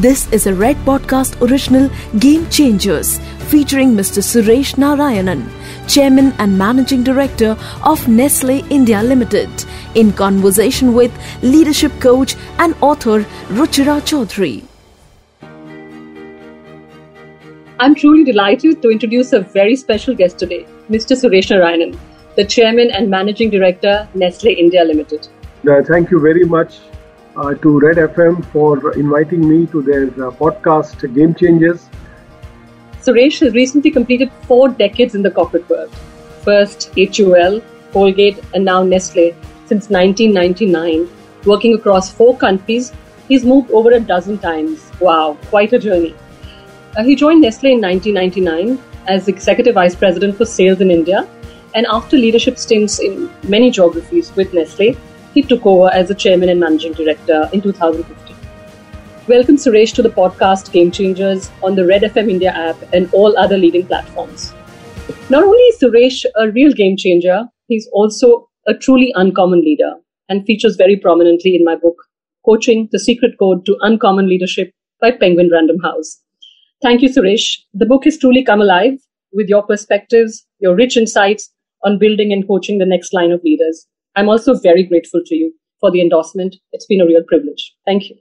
This is a Red Podcast original Game Changers featuring Mr. Suresh Narayanan, Chairman and Managing Director of Nestle India Limited, in conversation with leadership coach and author Ruchira Chaudhary. I'm truly delighted to introduce a very special guest today, Mr. Suresh Narayanan, the Chairman and Managing Director, Nestle India Limited. Uh, thank you very much uh, to Red FM for inviting me to their uh, podcast Game Changers. Suresh has recently completed four decades in the corporate world. First HUL, Colgate, and now Nestle since 1999, working across four countries. He's moved over a dozen times. Wow, quite a journey. Uh, he joined Nestle in 1999 as Executive Vice President for Sales in India, and after leadership stints in many geographies with Nestle, he took over as the chairman and managing director in 2015. Welcome, Suresh, to the podcast Game Changers on the Red FM India app and all other leading platforms. Not only is Suresh a real game changer, he's also a truly uncommon leader and features very prominently in my book, Coaching the Secret Code to Uncommon Leadership by Penguin Random House. Thank you, Suresh. The book has truly come alive with your perspectives, your rich insights on building and coaching the next line of leaders. I'm also very grateful to you for the endorsement. It's been a real privilege. Thank you.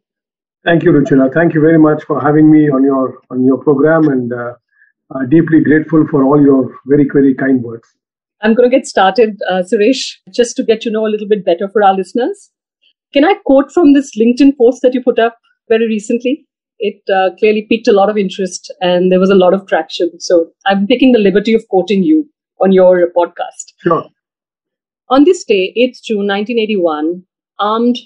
Thank you, Ruchira. Thank you very much for having me on your on your program, and uh, uh, deeply grateful for all your very very kind words. I'm going to get started, uh, Suresh, just to get you know a little bit better for our listeners. Can I quote from this LinkedIn post that you put up very recently? It uh, clearly piqued a lot of interest, and there was a lot of traction. So I'm taking the liberty of quoting you on your podcast. Sure. On this day, 8th June 1981, armed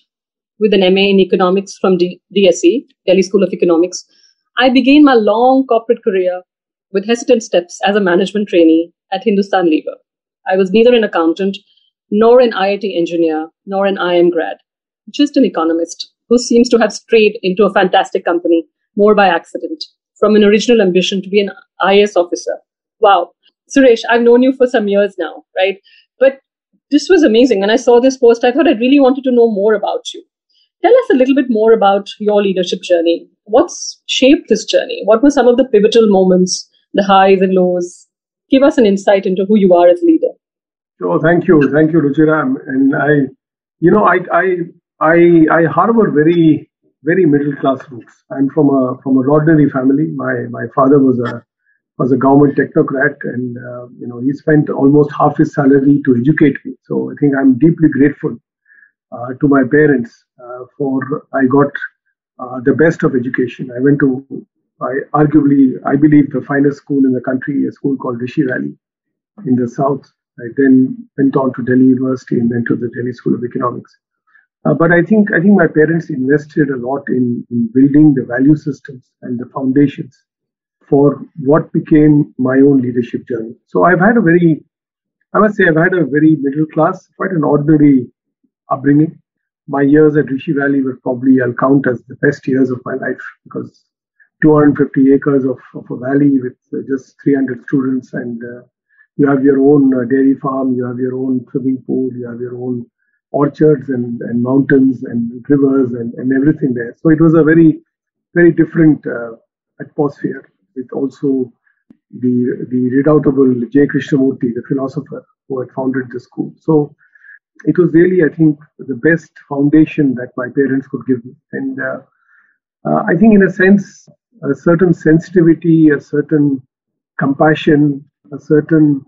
with an MA in economics from D- DSE, Delhi School of Economics, I began my long corporate career with hesitant steps as a management trainee at Hindustan Lever. I was neither an accountant, nor an IIT engineer, nor an IIM grad, just an economist who seems to have strayed into a fantastic company more by accident from an original ambition to be an IAS officer. Wow. Suresh, I've known you for some years now, right? But this was amazing. When I saw this post, I thought I really wanted to know more about you. Tell us a little bit more about your leadership journey. What's shaped this journey? What were some of the pivotal moments, the highs and lows? Give us an insight into who you are as a leader. Oh, thank you, thank you, Ruchira. And I, you know, I, I, I, I harbor very, very middle class roots. I'm from a from an ordinary family. My my father was a was a government technocrat, and uh, you know he spent almost half his salary to educate me. So I think I'm deeply grateful uh, to my parents uh, for I got uh, the best of education. I went to I arguably I believe the finest school in the country, a school called Rishi Valley in the south. I then went on to Delhi University and then to the Delhi School of Economics. Uh, but I think I think my parents invested a lot in, in building the value systems and the foundations for what became my own leadership journey. So I've had a very, I must say, I've had a very middle class, quite an ordinary upbringing. My years at Rishi Valley were probably, I'll count as the best years of my life because 250 acres of, of a valley with just 300 students and uh, you have your own uh, dairy farm, you have your own swimming pool, you have your own orchards and, and mountains and rivers and, and everything there. So it was a very, very different uh, atmosphere with also the the redoubtable J. Krishnamurti, the philosopher who had founded the school. So it was really, I think, the best foundation that my parents could give me. And uh, uh, I think, in a sense, a certain sensitivity, a certain compassion, a certain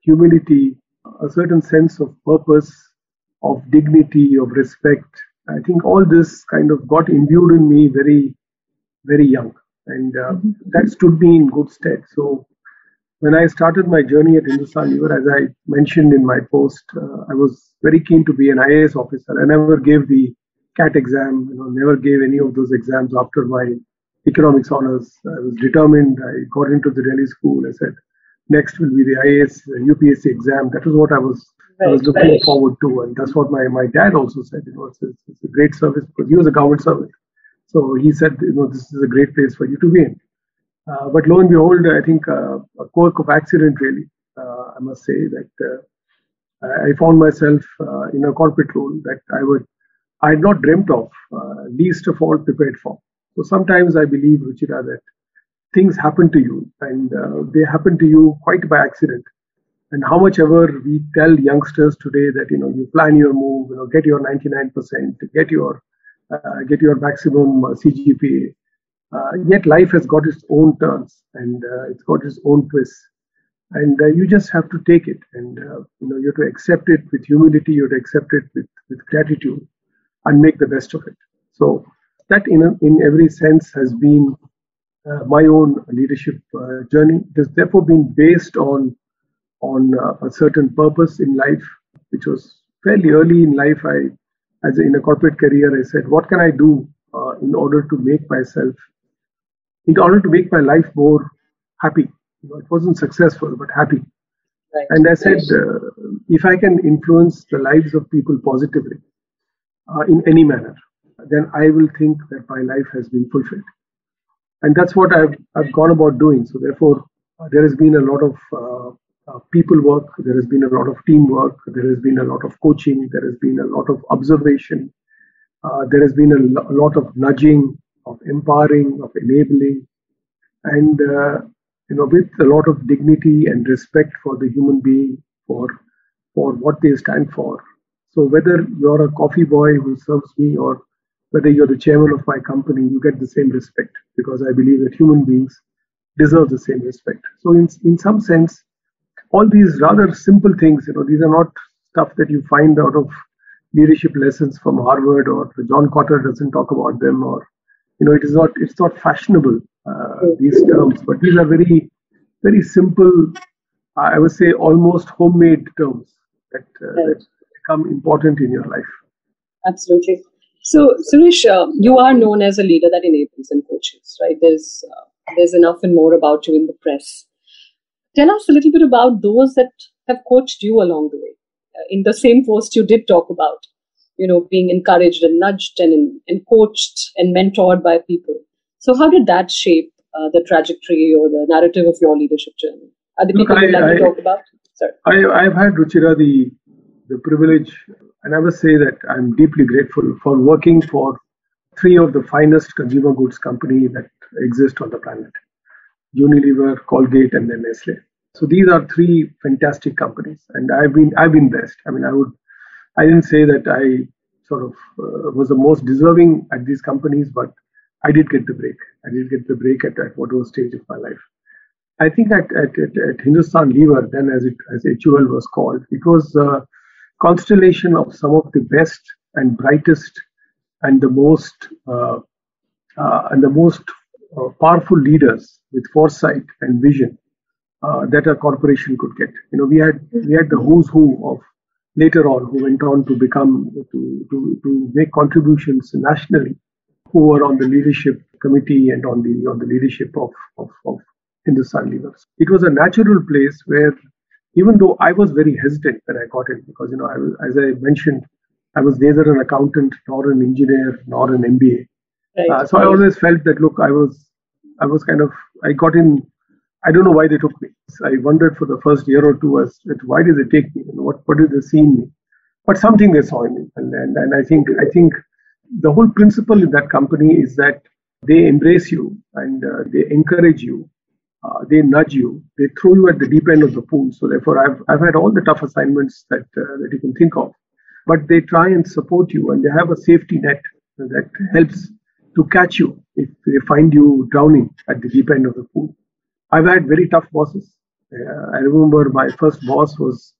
humility, a certain sense of purpose, of dignity, of respect. I think all this kind of got imbued in me very, very young and uh, mm-hmm. that stood me in good stead. So when I started my journey at Hindustan Lever, as I mentioned in my post, uh, I was very keen to be an IAS officer. I never gave the CAT exam, you know, never gave any of those exams after my economics honors. I was determined. I got into the Delhi school. I said, next will be the IAS UPSC exam. That was what I was I was looking right. forward to, and that's what my, my dad also said. You know, it's, it's a great service because he was a government servant. So he said, you know, this is a great place for you to be in. Uh, but lo and behold, I think uh, a quirk of accident, really, uh, I must say that uh, I found myself uh, in a corporate role that I would, I had not dreamt of, uh, least of all prepared for. So sometimes I believe, Ruchira, that things happen to you and they happen to you quite by accident. And how much ever we tell youngsters today that, you know, you plan your move, you know, get your 99%, get your, get your maximum uh, CGPA. Uh, yet life has got its own turns and uh, it's got its own twists. And uh, you just have to take it and, you know, you have to accept it with humility, you have to accept it with, with gratitude and make the best of it. So that in, a, in every sense has been uh, my own leadership uh, journey. It has therefore been based on on uh, a certain purpose in life, which was fairly early in life. I, as a, in a corporate career, I said, what can I do uh, in order to make myself, in order to make my life more happy. You know, it wasn't successful, but happy. Right. And I said, uh, if I can influence the lives of people positively uh, in any manner, then I will think that my life has been fulfilled and that's what I've, I've gone about doing. So therefore, uh, there has been a lot of uh, people work, there has been a lot of teamwork, there has been a lot of coaching, there has been a lot of observation, uh, there has been a, lo- a, lot of nudging, of empowering, of enabling, and uh, you know, with a lot of dignity and respect for the human being, for for what they stand for. So whether you're a coffee boy who serves me or whether you're the chairman of my company, you get the same respect because I believe that human beings deserve the same respect. So, in, in some sense, all these rather simple things, you know, these are not stuff that you find out of leadership lessons from Harvard or John Kotter doesn't talk about them or, you know, it is not, it's not fashionable, uh, these terms, but these are very, very simple, I would say almost homemade terms that, uh, right. that become important in your life. Absolutely. So, Suresh, uh, you are known as a leader that enables and coaches, right? There's uh, there's enough and more about you in the press. Tell us a little bit about those that have coached you along the way. Uh, in the same post, you did talk about, you know, being encouraged and nudged and and coached and mentored by people. So, how did that shape uh, the trajectory or the narrative of your leadership journey? Are the people you'd like to talk about? Sorry. I, I've had Ruchira the the privilege and I must say that I'm deeply grateful for working for three of the finest consumer goods companies that exist on the planet Unilever, Colgate, and then Nestle. So these are three fantastic companies, and I've been I've been blessed. I mean, I would I didn't say that I sort of uh, was the most deserving at these companies, but I did get the break. I did get the break at, at whatever stage of my life. I think at, at, at, Hindustan Lever, then as it as HUL was called, it was a constellation of some of the best and brightest and the most uh, uh, and the most uh, powerful leaders with foresight and vision uh, that a corporation could get. You know, we had we had the who's who of later on who went on to become to to, to make contributions nationally, who were on the leadership committee and on the on the leadership of of, of Hindustan Levers. It was a natural place where even though I was very hesitant when I got in, because you know, I as I mentioned, I was neither an accountant nor an engineer nor an MBA. Right. Uh, so I always felt that look, I was, I was kind of, I got in. I don't know why they took me. I wondered for the first year or two as why did they take me? Know, what what did they see in me? But something they saw in me, and, and and I think I think the whole principle in that company is that they embrace you and uh, they encourage you uh, they nudge you, they throw you at the deep end of the pool. So therefore, I've I've had all the tough assignments that uh, that you can think of, but they try and support you, and they have a safety net that helps to catch you if they find you drowning at the deep end of the pool. I've had very tough bosses. Uh, I remember my first boss was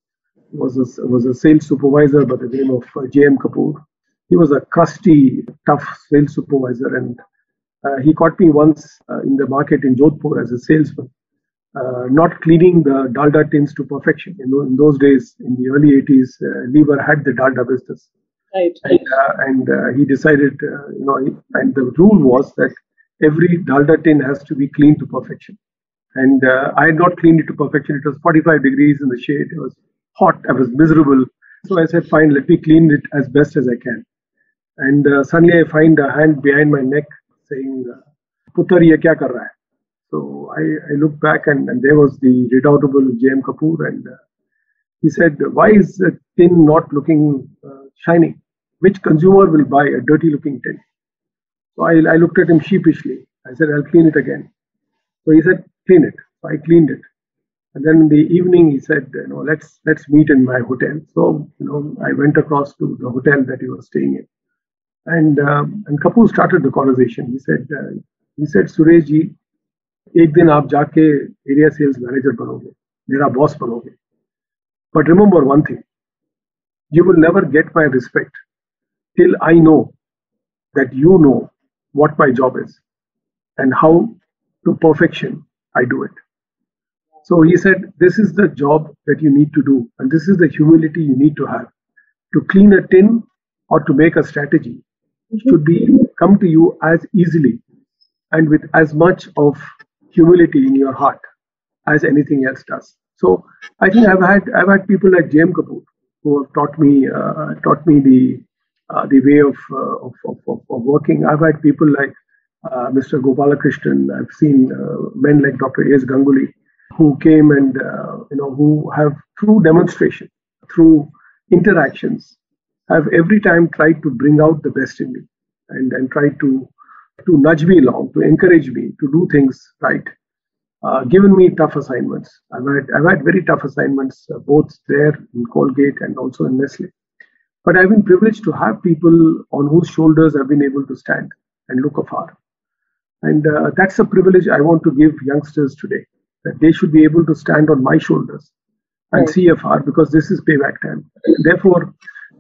was a, was a sales supervisor by the name of uh, J.M. Kapoor. He was a crusty, tough sales supervisor, and uh, he caught me once uh, in the market in Jodhpur as a salesman, uh, not cleaning the dalda tins to perfection. You know, in those days, in the early 80s, uh, Lever had the dalda business. Right. And, uh, and uh, he decided, you know, and the rule was that every dalda tin has to be cleaned to perfection. And I had not cleaned it to perfection. It was 45 degrees in the shade. It was hot. I was miserable. So I said, fine, let me clean it as best as I can. And suddenly I find a hand behind my neck saying, Putar, ye kya kar raha hai? So I, I looked back and, and there was the redoubtable J.M. Kapoor and uh, he said, why is the tin not looking uh, shiny? Which consumer will buy a dirty looking tin? So I, I looked at him sheepishly. I said, I'll clean it again. So he said, clean it. So I cleaned it. And then in the evening, he said, you know, let's let's meet in my hotel. So you know, I went across to the hotel that he was staying in, and um, and Kapoor started the conversation. He said, uh, he said, Suresh ji, एक दिन आप जाके area sales manager बनोगे मेरा boss बनोगे but remember one thing you will never get my respect till I know that you know what my job is and how to perfection I do it. So he said, This is the job that you need to do, and this is the humility you need to have. To clean a tin or to make a strategy should be come to you as easily and with as much of humility in your heart as anything else does. So I think I've had I've had people like J.M. Kapoor who have taught me uh, taught me the uh, the way of, uh, of, of, of, working. I've had people like uh, Mr. Gopalakrishnan. I've seen uh, men like Dr. A.S. Ganguly who came and you know who have through demonstration, through interactions, have every time tried to bring out the best in me and and tried to to nudge me along, to encourage me to do things right. Uh, given me tough assignments. I've had I've had very tough assignments uh, both there in Colgate and also in Nestle. But I've been privileged to have people on whose shoulders I've been able to stand and look afar. And uh, that's a privilege I want to give youngsters today that they should be able to stand on my shoulders and right. afar because this is payback time. Therefore,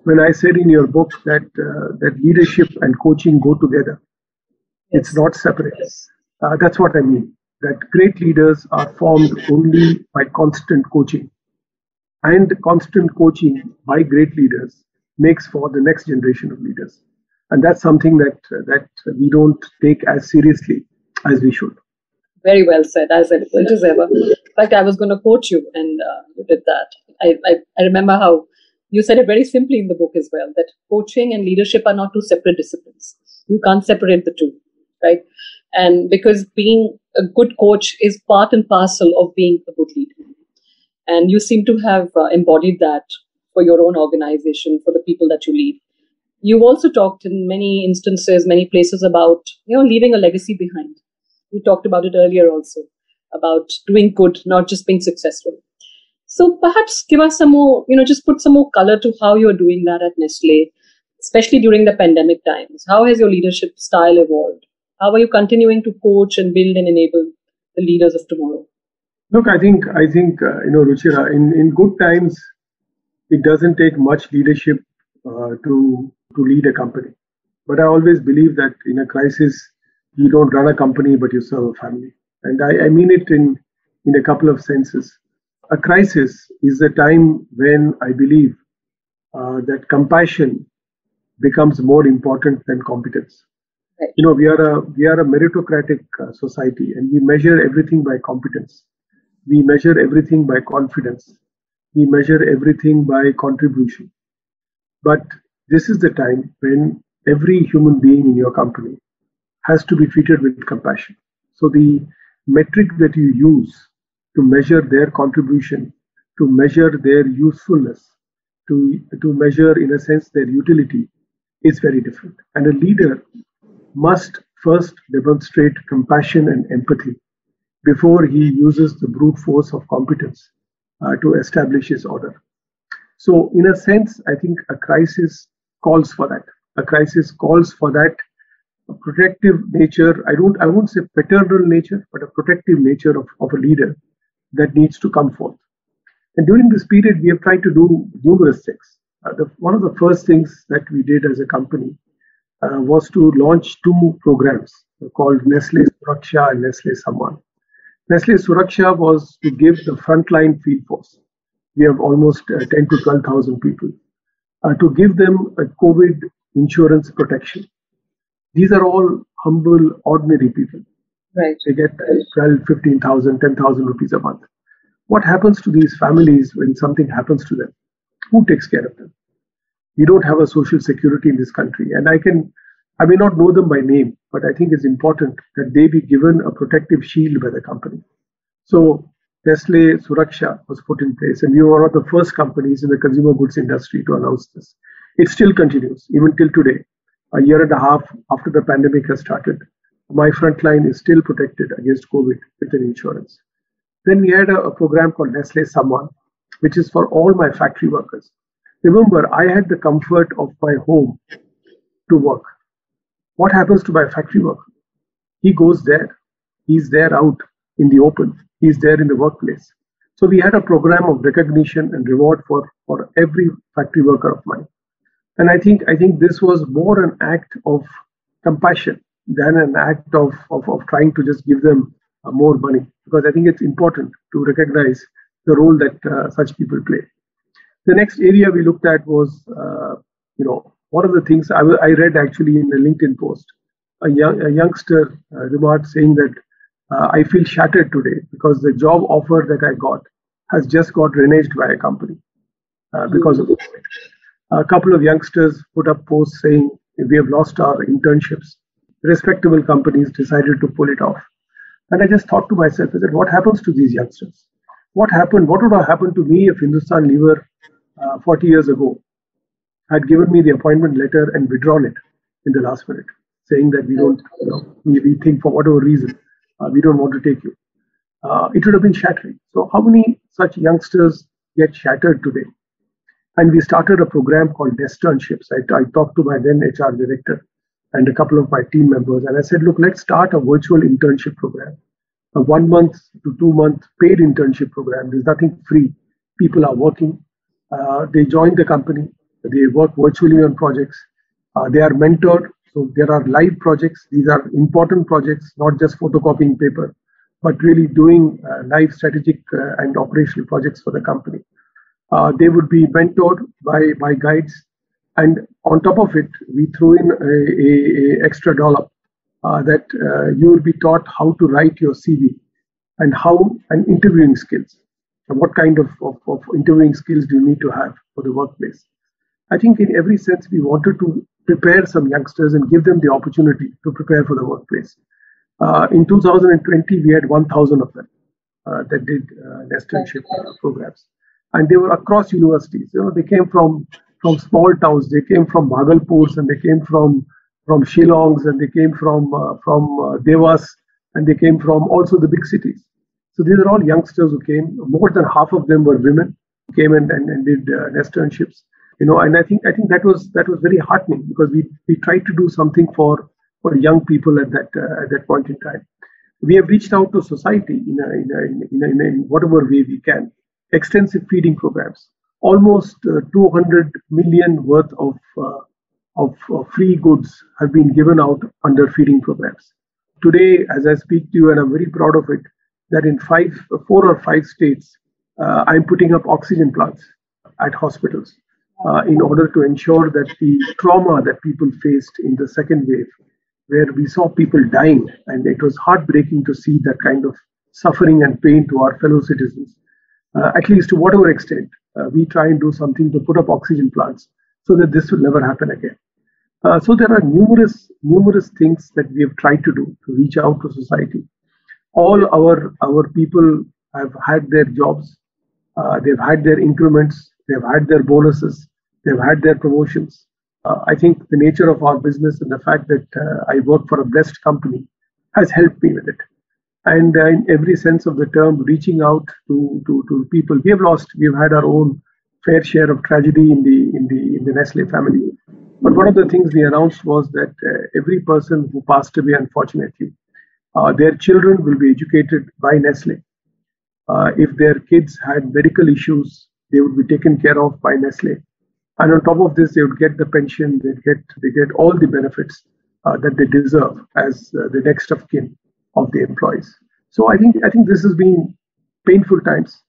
when I said in your book that uh, that leadership and coaching go together, yes. it's not separate. Yes. Uh, that's what I mean. That great leaders are formed only by constant coaching, and constant coaching by great leaders makes for the next generation of leaders, and that's something that that we don't take as seriously as we should. Very well said, as ever. In fact, I was going to quote you, and uh, you did that. I, I, I remember how you said it very simply in the book as well that coaching and leadership are not two separate disciplines. You can't separate the two, right? And because being a good coach is part and parcel of being a good leader. And you seem to have uh, embodied that for your own organization, for the people that you lead. You've also talked in many instances, many places about, you know, leaving a legacy behind we talked about it earlier also about doing good, not just being successful. So perhaps give us some more, you know, just put some more color to how you're doing that at Nestle, especially during the pandemic times. How has your leadership style evolved? How are you continuing to coach and build and enable the leaders of tomorrow? Look, I think I think uh, you know, Ruchira, in in good times, it doesn't take much leadership uh, to to lead a company. But I always believe that in a crisis, you don't run a company, but you serve a family. And I, I mean it in, in a couple of senses. A crisis is a time when I believe uh, that compassion becomes more important than competence. Right. You know, we are a we are a meritocratic uh, society, and we measure everything by competence. We measure everything by confidence. We measure everything by contribution. But this is the time when every human being in your company has to be treated with compassion. So the metric that you use to measure their contribution, to measure their usefulness, to, to measure, in a sense, their utility is very different. And a leader must first demonstrate compassion and empathy before he uses the brute force of competence to establish his order. So, in a sense, I think a crisis calls for that. A crisis calls for that protective nature. I don't, I won't say paternal nature, but a protective nature of, of a leader that needs to come forth. And during this period, we have tried to do numerous things. Uh, the, one of the first things that we did as a company uh, was to launch two programs called Nestle Suraksha and Nestle Samman. Nestle Suraksha was to give the frontline field force. We have almost uh, 10 to 12,000 people. Uh, to give them a COVID insurance protection these are all humble, ordinary people. Right. They get 12, 15,000, 10,000 rupees a month. What happens to these families when something happens to them? Who takes care of them? We don't have a social security in this country. And I can, I may not know them by name, but I think it's important that they be given a protective shield by the company. So Nestle Suraksha was put in place, and we were one of the first companies in the consumer goods industry to announce this. It still continues, even till today. a year and a half after the pandemic has started, my frontline is still protected against COVID with an insurance. Then we had a, a program called Nestle Samman, which is for all my factory workers. Remember, I had the comfort of my home to work. What happens to my factory worker? He goes there. He's there out in the open. He's there in the workplace. So we had a program of recognition and reward for, for every factory worker of mine. And I think I think this was more an act of compassion than an act of, of, of trying to just give them uh, more money. Because I think it's important to recognize the role that uh, such people play. The next area we looked at was, uh, you know, one of the things I, I read actually in a LinkedIn post. A, young, a youngster uh, remarked saying that uh, I feel shattered today because the job offer that I got has just got reneged by a company uh, because of it. A couple of youngsters put up posts saying we have lost our internships. Respectable companies decided to pull it off. And I just thought to myself, I said, what happens to these youngsters? What happened? What would have happened to me if Hindustan Lever uh, 40 years ago had given me the appointment letter and withdrawn it in the last minute, saying that we don't, you know, we, we think for whatever reason, uh, we don't want to take you. Uh, it would have been shattering. So, how many such youngsters get shattered today? And we started a program called Nesternships. I, I talked to my then HR director and a couple of my team members, and I said, look, let's start a virtual internship program, a one month to two month paid internship program. There's nothing free. People are working. Uh, they join the company. They work virtually on projects. Uh, they are mentored. So there are live projects. These are important projects, not just photocopying paper, but really doing uh, live strategic uh, and operational projects for the company. Uh, they would be mentored by, by guides. And on top of it, we threw in a, a, a extra dollar uh, that uh, you will be taught how to write your CV and how and interviewing skills. And what kind of, of, of interviewing skills do you need to have for the workplace? I think in every sense, we wanted to prepare some youngsters and give them the opportunity to prepare for the workplace. Uh, in 2020, we had 1,000 of them uh, that did uh, Nesternship programs and they were across universities. You know, they came from from small towns. They came from Bhagalpurs and they came from from Shillongs and they came from uh, from uh, Dewas and they came from also the big cities. So these are all youngsters who came. More than half of them were women. Who came and, and, and did uh, Nesternships. You know, and I think I think that was that was very heartening because we we tried to do something for for young people at that uh, at that point in time. We have reached out to society in a, in, a, in, a, in, in whatever way we can extensive feeding programs. Almost uh, 200 million worth of, uh, of uh, free goods have been given out under feeding programs. Today, as I speak to you, and I'm very proud of it, that in five, four or five states, uh, I'm putting up oxygen plants at hospitals uh, in order to ensure that the trauma that people faced in the second wave, where we saw people dying, and it was heartbreaking to see that kind of suffering and pain to our fellow citizens uh, at least to whatever extent, uh, we try and do something to put up oxygen plants so that this will never happen again. Uh, so there are numerous, numerous things that we have tried to do to reach out to society. All our our people have had their jobs, uh, they've had their increments, they've had their bonuses, they've had their promotions. Uh, I think the nature of our business and the fact that uh, I work for a blessed company has helped me with it and uh, in every sense of the term, reaching out to, to, to people. We have lost, we've had our own fair share of tragedy in the, in the, in the Nestle family. But one of the things we announced was that uh, every person who passed away, unfortunately, uh, their children will be educated by Nestle. Uh, if their kids had medical issues, they would be taken care of by Nestle. And on top of this, they would get the pension, they get they get all the benefits uh, that they deserve as uh, the next of kin of the employees. So I think I think this has been painful times,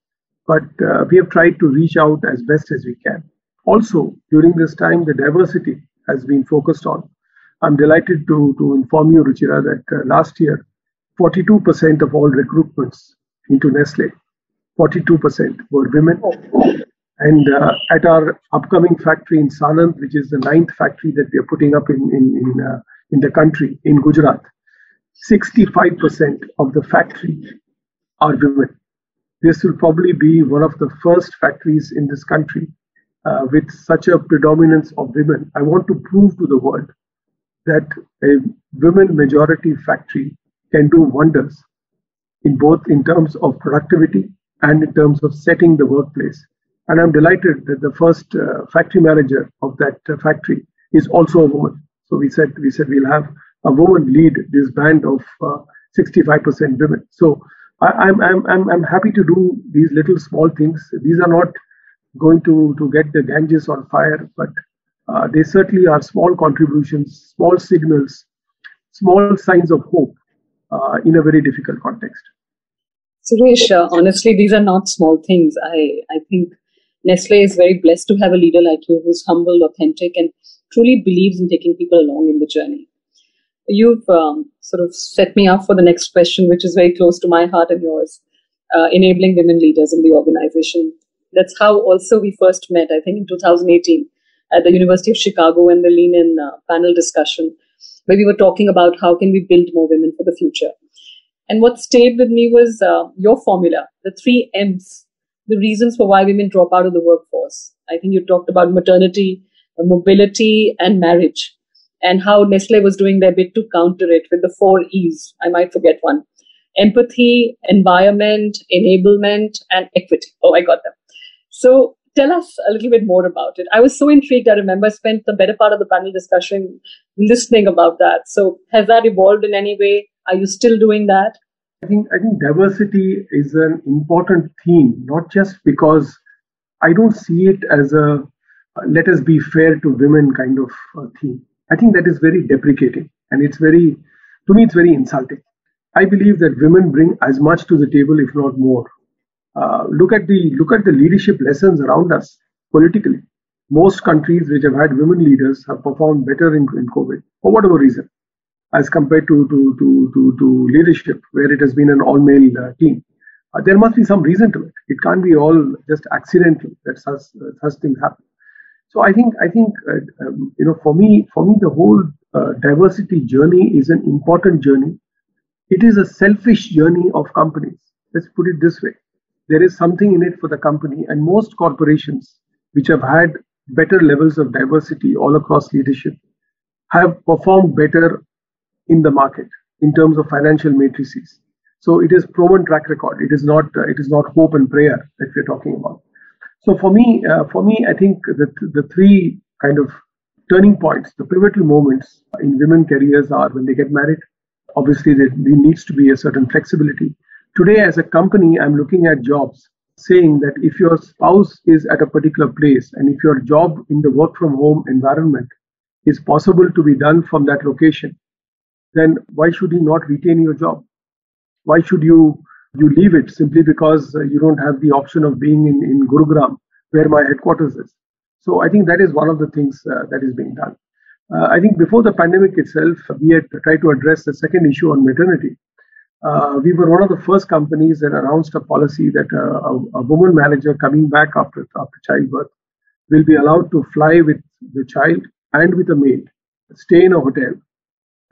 but uh, we have tried to reach out as best as we can. Also, during this time, the diversity has been focused on. I'm delighted to, to inform you, Ruchira, that uh, last year, 42% of all recruitments into Nestle, 42% were women. And uh, at our upcoming factory in Sanand, which is the ninth factory that we are putting up in, in, in, uh, in the country, in Gujarat, 65% of the factory are women. This will probably be one of the first factories in this country uh, with such a predominance of women. I want to prove to the world that a women majority factory can do wonders in both in terms of productivity and in terms of setting the workplace. And I'm delighted that the first uh, factory manager of that uh, factory is also a woman. So we said we said we'll have a woman lead this band of uh, 65% women. So I, am I'm, I'm I'm happy to do these little small things. These are not going to to get the Ganges on fire, but uh, they certainly are small contributions, small signals, small signs of hope uh, in a very difficult context. Suresh, uh, honestly, these are not small things. I, I think Nestle is very blessed to have a leader like you who's humble, authentic, and truly believes in taking people along in the journey. You've um, sort of set me up for the next question, which is very close to my heart and yours uh, enabling women leaders in the organization. That's how also we first met, I think, in 2018 at the University of Chicago in the Lean In uh, panel discussion, where we were talking about how can we build more women for the future. And what stayed with me was uh, your formula, the three M's, the reasons for why women drop out of the workforce. I think you talked about maternity, mobility, and marriage, and how Nestle was doing their bit to counter it with the four E's. I might forget one empathy, environment, enablement, and equity. Oh, I got them. So tell us a little bit more about it. I was so intrigued. I remember I spent the better part of the panel discussion listening about that. So has that evolved in any way? Are you still doing that? I think I think diversity is an important theme, not just because I don't see it as a uh, let us be fair to women kind of uh, theme. I think that is very deprecating, and it's very to me it's very insulting. I believe that women bring as much to the table, if not more. Uh, look at the look at the leadership lessons around us politically. Most countries which have had women leaders have performed better in, in COVID for whatever reason as compared to, to, to, to, to leadership, where it has been an all male uh, team. Uh, there must be some reason to it. It can't be all just accidental that such, uh, such things happen. So I think I think uh, um, you know for me for me the whole uh, diversity journey is an important journey. It is a selfish journey of companies. Let's put it this way: there is something in it for the company, and most corporations which have had better levels of diversity all across leadership have performed better in the market in terms of financial matrices. So it is proven track record. It is not uh, it is not hope and prayer that we're talking about. So for me, uh, for me, I think that the three kind of turning points, the pivotal moments in women careers are when they get married. Obviously, there needs to be a certain flexibility. Today, as a company, I'm looking at jobs saying that if your spouse is at a particular place and if your job in the work from home environment is possible to be done from that location, then why should you not retain your job? Why should you you leave it simply because uh, you don't have the option of being in, in Gurugram, where my headquarters is? So I think that is one of the things uh, that is being done. Uh, I think before the pandemic itself, we had tried to address the second issue on maternity. Uh, we were one of the first companies that announced a policy that uh, a, a, woman manager coming back after after childbirth will be allowed to fly with the child and with a maid, stay in a hotel,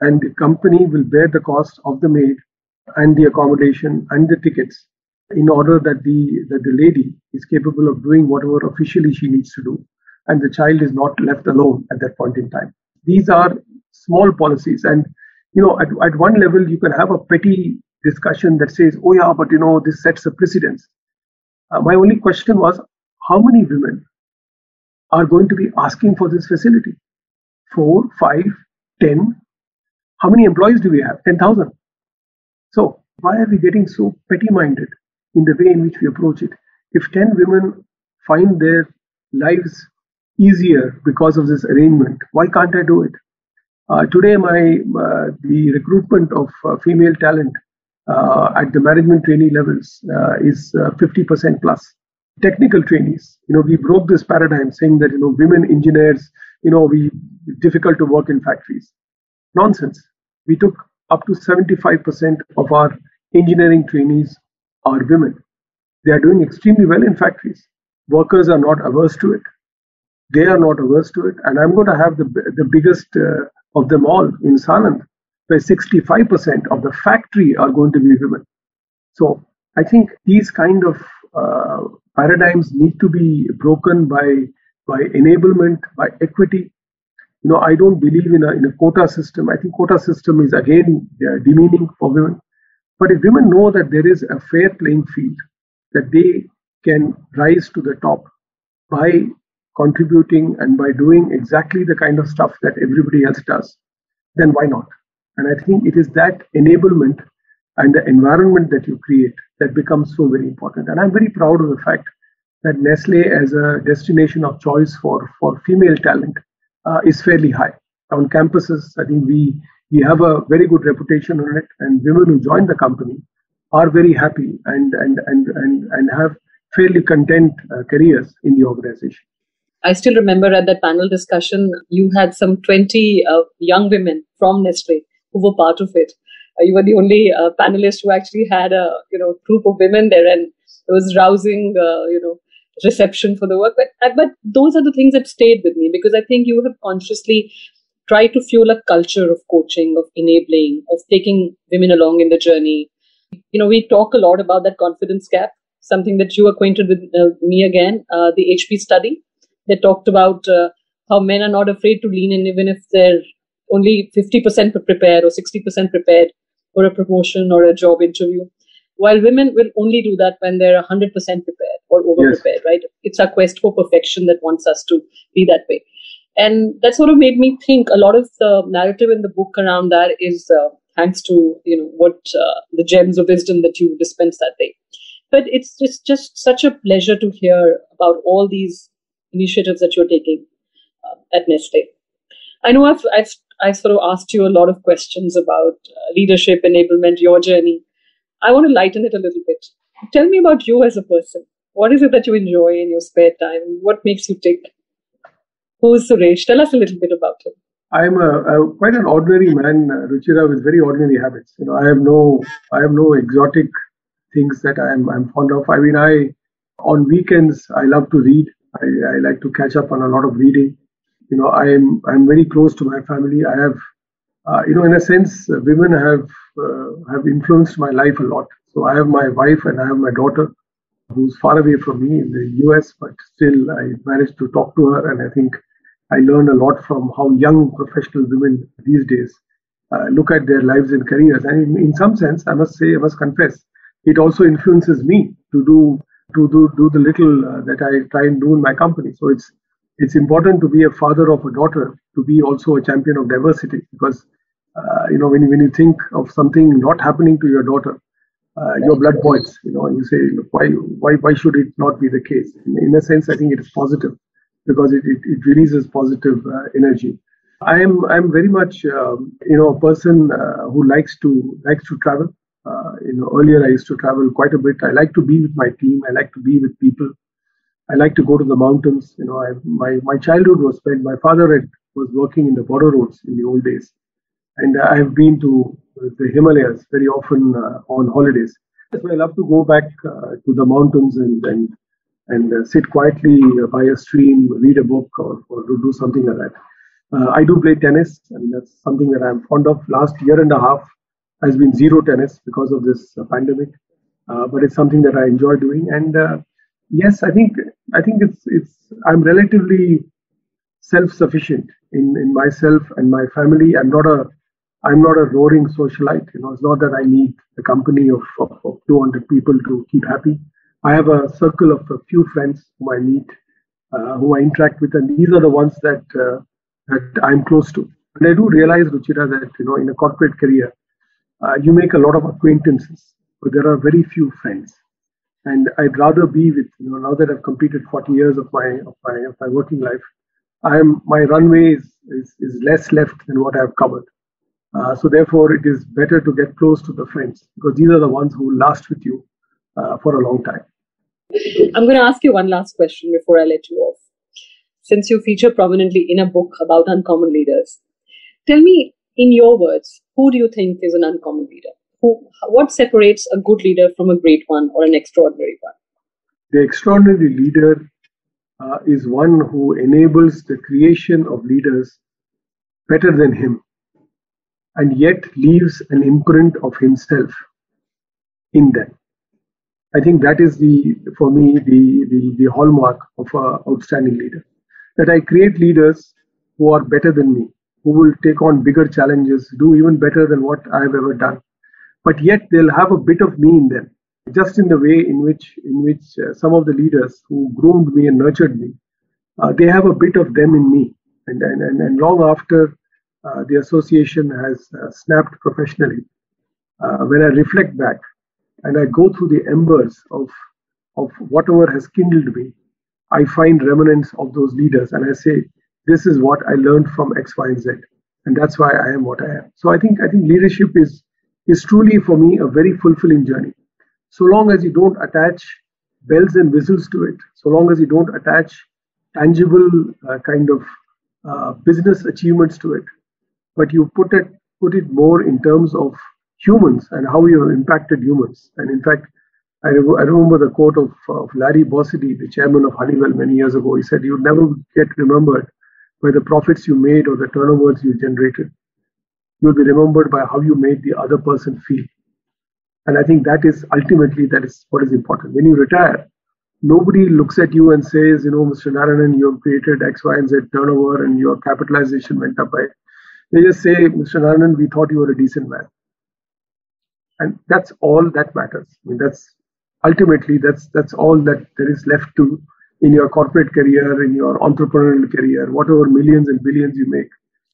and the company will bear the cost of the maid and the accommodation and the tickets in order that the that the lady is capable of doing whatever officially she needs to do and the child is not left alone at that point in time. These are small policies and you know at, at one level you can have a petty discussion that says oh yeah but you know this sets a precedence. Uh, my only question was how many women are going to be asking for this facility? Four five ten how many employees do we have? 10,000. So why are we getting so petty minded in the way in which we approach it? If 10 women find their lives easier because of this arrangement, why can't I do it? Uh, today, my uh, the recruitment of uh, female talent uh, at the management trainee levels uh, is 50% uh, plus. Technical trainees, you know, we broke this paradigm saying that you know women engineers, you know, we difficult to work in factories. Nonsense. We took up to 75% of our engineering trainees are women. They are doing extremely well in factories. Workers are not averse to it. They are not averse to it. And I'm going to have the, the biggest uh, of them all in Sanand, where 65% of the factory are going to be women. So I think these kind of uh, paradigms need to be broken by, by enablement, by equity, You know, I don't believe in a, in a quota system. I think quota system is again uh, demeaning for women. But if women know that there is a fair playing field, that they can rise to the top by contributing and by doing exactly the kind of stuff that everybody else does, then why not? And I think it is that enablement and the environment that you create that becomes so very important. And I'm very proud of the fact that Nestle, as a destination of choice for, for female talent, uh, is fairly high. On campuses, I think we, we have a very good reputation on it, and women who join the company are very happy and, and, and, and, and have fairly content uh, careers in the organization. I still remember at that panel discussion, you had some 20 uh, young women from Nestle who were part of it. Uh, you were the only uh, panelist who actually had a you know group of women there, and it was rousing uh, you know reception for the work. But uh, but those are the things that stayed with me because I think you have consciously tried to fuel a culture of coaching, of enabling, of taking women along in the journey. You know, we talk a lot about that confidence gap, something that you acquainted with uh, me again, uh, the HP study that talked about uh, how men are not afraid to lean in even if they're only 50% prepared or 60% prepared for a promotion or a job interview. While women will only do that when they're 100% prepared or over prepared, yes. right? It's our quest for perfection that wants us to be that way. And that sort of made me think a lot of the narrative in the book around that is uh, thanks to, you know, what uh, the gems of wisdom that you dispensed that day. But it's just, just such a pleasure to hear about all these initiatives that you're taking uh, at Nestle. I know I've, I've, I've sort of asked you a lot of questions about uh, leadership, enablement, your journey. I want to lighten it a little bit. Tell me about you as a person. What is it that you enjoy in your spare time? What makes you tick? Who's Suresh? Tell us a little bit about him. I'm a, a quite an ordinary man, uh, Ruchira, with very ordinary habits. You know, I have no, I have no exotic things that I'm, I'm fond of. I mean, I on weekends I love to read. I, I like to catch up on a lot of reading. You know, I'm I'm very close to my family. I have, uh, you know, in a sense, women have uh, have influenced my life a lot. So I have my wife and I have my daughter, who's far away from me in the U.S., but still I managed to talk to her, and I think I learned a lot from how young professional women these days uh, look at their lives and careers. And in, in some sense, I must say, I must confess, it also influences me to do to do, do the little uh, that I try and do in my company. So it's it's important to be a father of a daughter to be also a champion of diversity because uh, you know when when you think of something not happening to your daughter, uh, your blood boils. You know, you say why why why should it not be the case? In, in a sense, I think it is positive because it, it, it releases positive uh, energy. I am I'm very much um, you know a person uh, who likes to likes to travel. Uh, you know, earlier I used to travel quite a bit. I like to be with my team. I like to be with people. I like to go to the mountains. You know, I, my my childhood was spent. My father had, was working in the border roads in the old days, and I have been to the Himalayas very often uh, on holidays. So I love to go back uh, to the mountains and and and uh, sit quietly by a stream, read a book, or, or do something like that. Uh, I do play tennis, and that's something that I'm fond of. Last year and a half, has been zero tennis because of this uh, pandemic. Uh, but it's something that I enjoy doing. And yes, I think I think it's it's I'm relatively self-sufficient in, in myself and my family. I'm not a I'm not a roaring socialite. You know, it's not that I need a company of, of, of 200 people to keep happy. I have a circle of a few friends whom I meet, uh, who I interact with, and these are the ones that uh, that I'm close to. And I do realize, Ruchira, that you know, in a corporate career, uh, you make a lot of acquaintances, but there are very few friends. And I'd rather be with, you know, now that I've completed 40 years of my of my, of my working life, I'm my runway is, is, is less left than what I've covered. Uh, so therefore, it is better to get close to the friends because these are the ones who last with you uh, for a long time. I'm going to ask you one last question before I let you off. Since you feature prominently in a book about uncommon leaders, tell me in your words, who do you think is an uncommon leader? Who, what separates a good leader from a great one or an extraordinary one? The extraordinary leader uh, is one who enables the creation of leaders better than him and yet leaves an imprint of himself in them. I think that is the, for me, the, the, the hallmark of an outstanding leader. That I create leaders who are better than me, who will take on bigger challenges, do even better than what I've ever done. But yet they'll have a bit of me in them, just in the way in which in which uh, some of the leaders who groomed me and nurtured me, uh, they have a bit of them in me. And and and, and long after uh, the association has uh, snapped professionally, uh, when I reflect back and I go through the embers of of whatever has kindled me, I find remnants of those leaders, and I say, this is what I learned from X, Y, and Z, and that's why I am what I am. So I think I think leadership is is truly for me a very fulfilling journey. So long as you don't attach bells and whistles to it, so long as you don't attach tangible uh, kind of uh, business achievements to it, but you put it put it more in terms of humans and how you have impacted humans. And in fact, I, re- I remember the quote of, of Larry Bossidy, the chairman of Honeywell, many years ago. He said, "You'll never get remembered by the profits you made or the turnovers you generated. You'll be remembered by how you made the other person feel." And I think that is ultimately that is what is important. When you retire, nobody looks at you and says, you know, Mr. Narayanan, you have created X, Y, and Z turnover and your capitalization went up by. They just say, Mr. Narayanan, we thought you were a decent man. And that's all that matters. I mean, that's ultimately that's that's all that there is left to in your corporate career, in your entrepreneurial career, whatever millions and billions you make.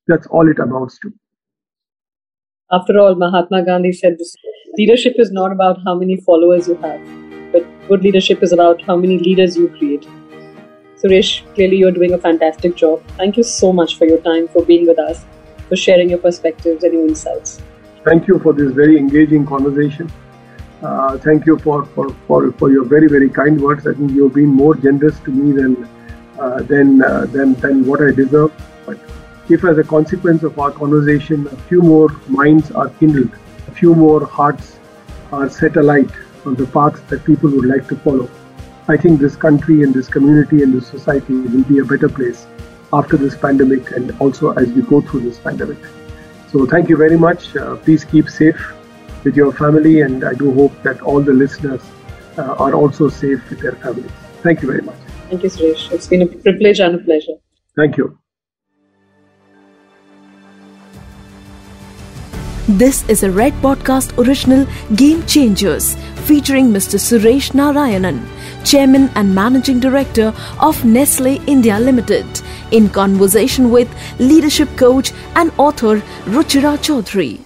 That's all it amounts to. After all, Mahatma Gandhi said this leadership is not about how many followers you have, but good leadership is about how many leaders you create. Suresh, clearly you're doing a fantastic job. Thank you so much for your time, for being with us, for sharing your perspectives and your insights. Thank you for this very engaging conversation. Uh, thank you for, for, for, for your very, very kind words. I think you've been more generous to me than, uh, than, uh, than, than what I deserve. But if, as a consequence of our conversation, a few more minds are kindled, a few more hearts are set alight on the paths that people would like to follow, I think this country and this community and this society will be a better place after this pandemic and also as we go through this pandemic. So, thank you very much. Uh, please keep safe with your family, and I do hope that all the listeners uh, are also safe with their families. Thank you very much. Thank you, Suresh. It's been a privilege and a pleasure. Thank you. This is a Red Podcast original Game Changers featuring Mr. Suresh Narayanan, Chairman and Managing Director of Nestle India Limited, in conversation with leadership coach and author Ruchira Chaudhary.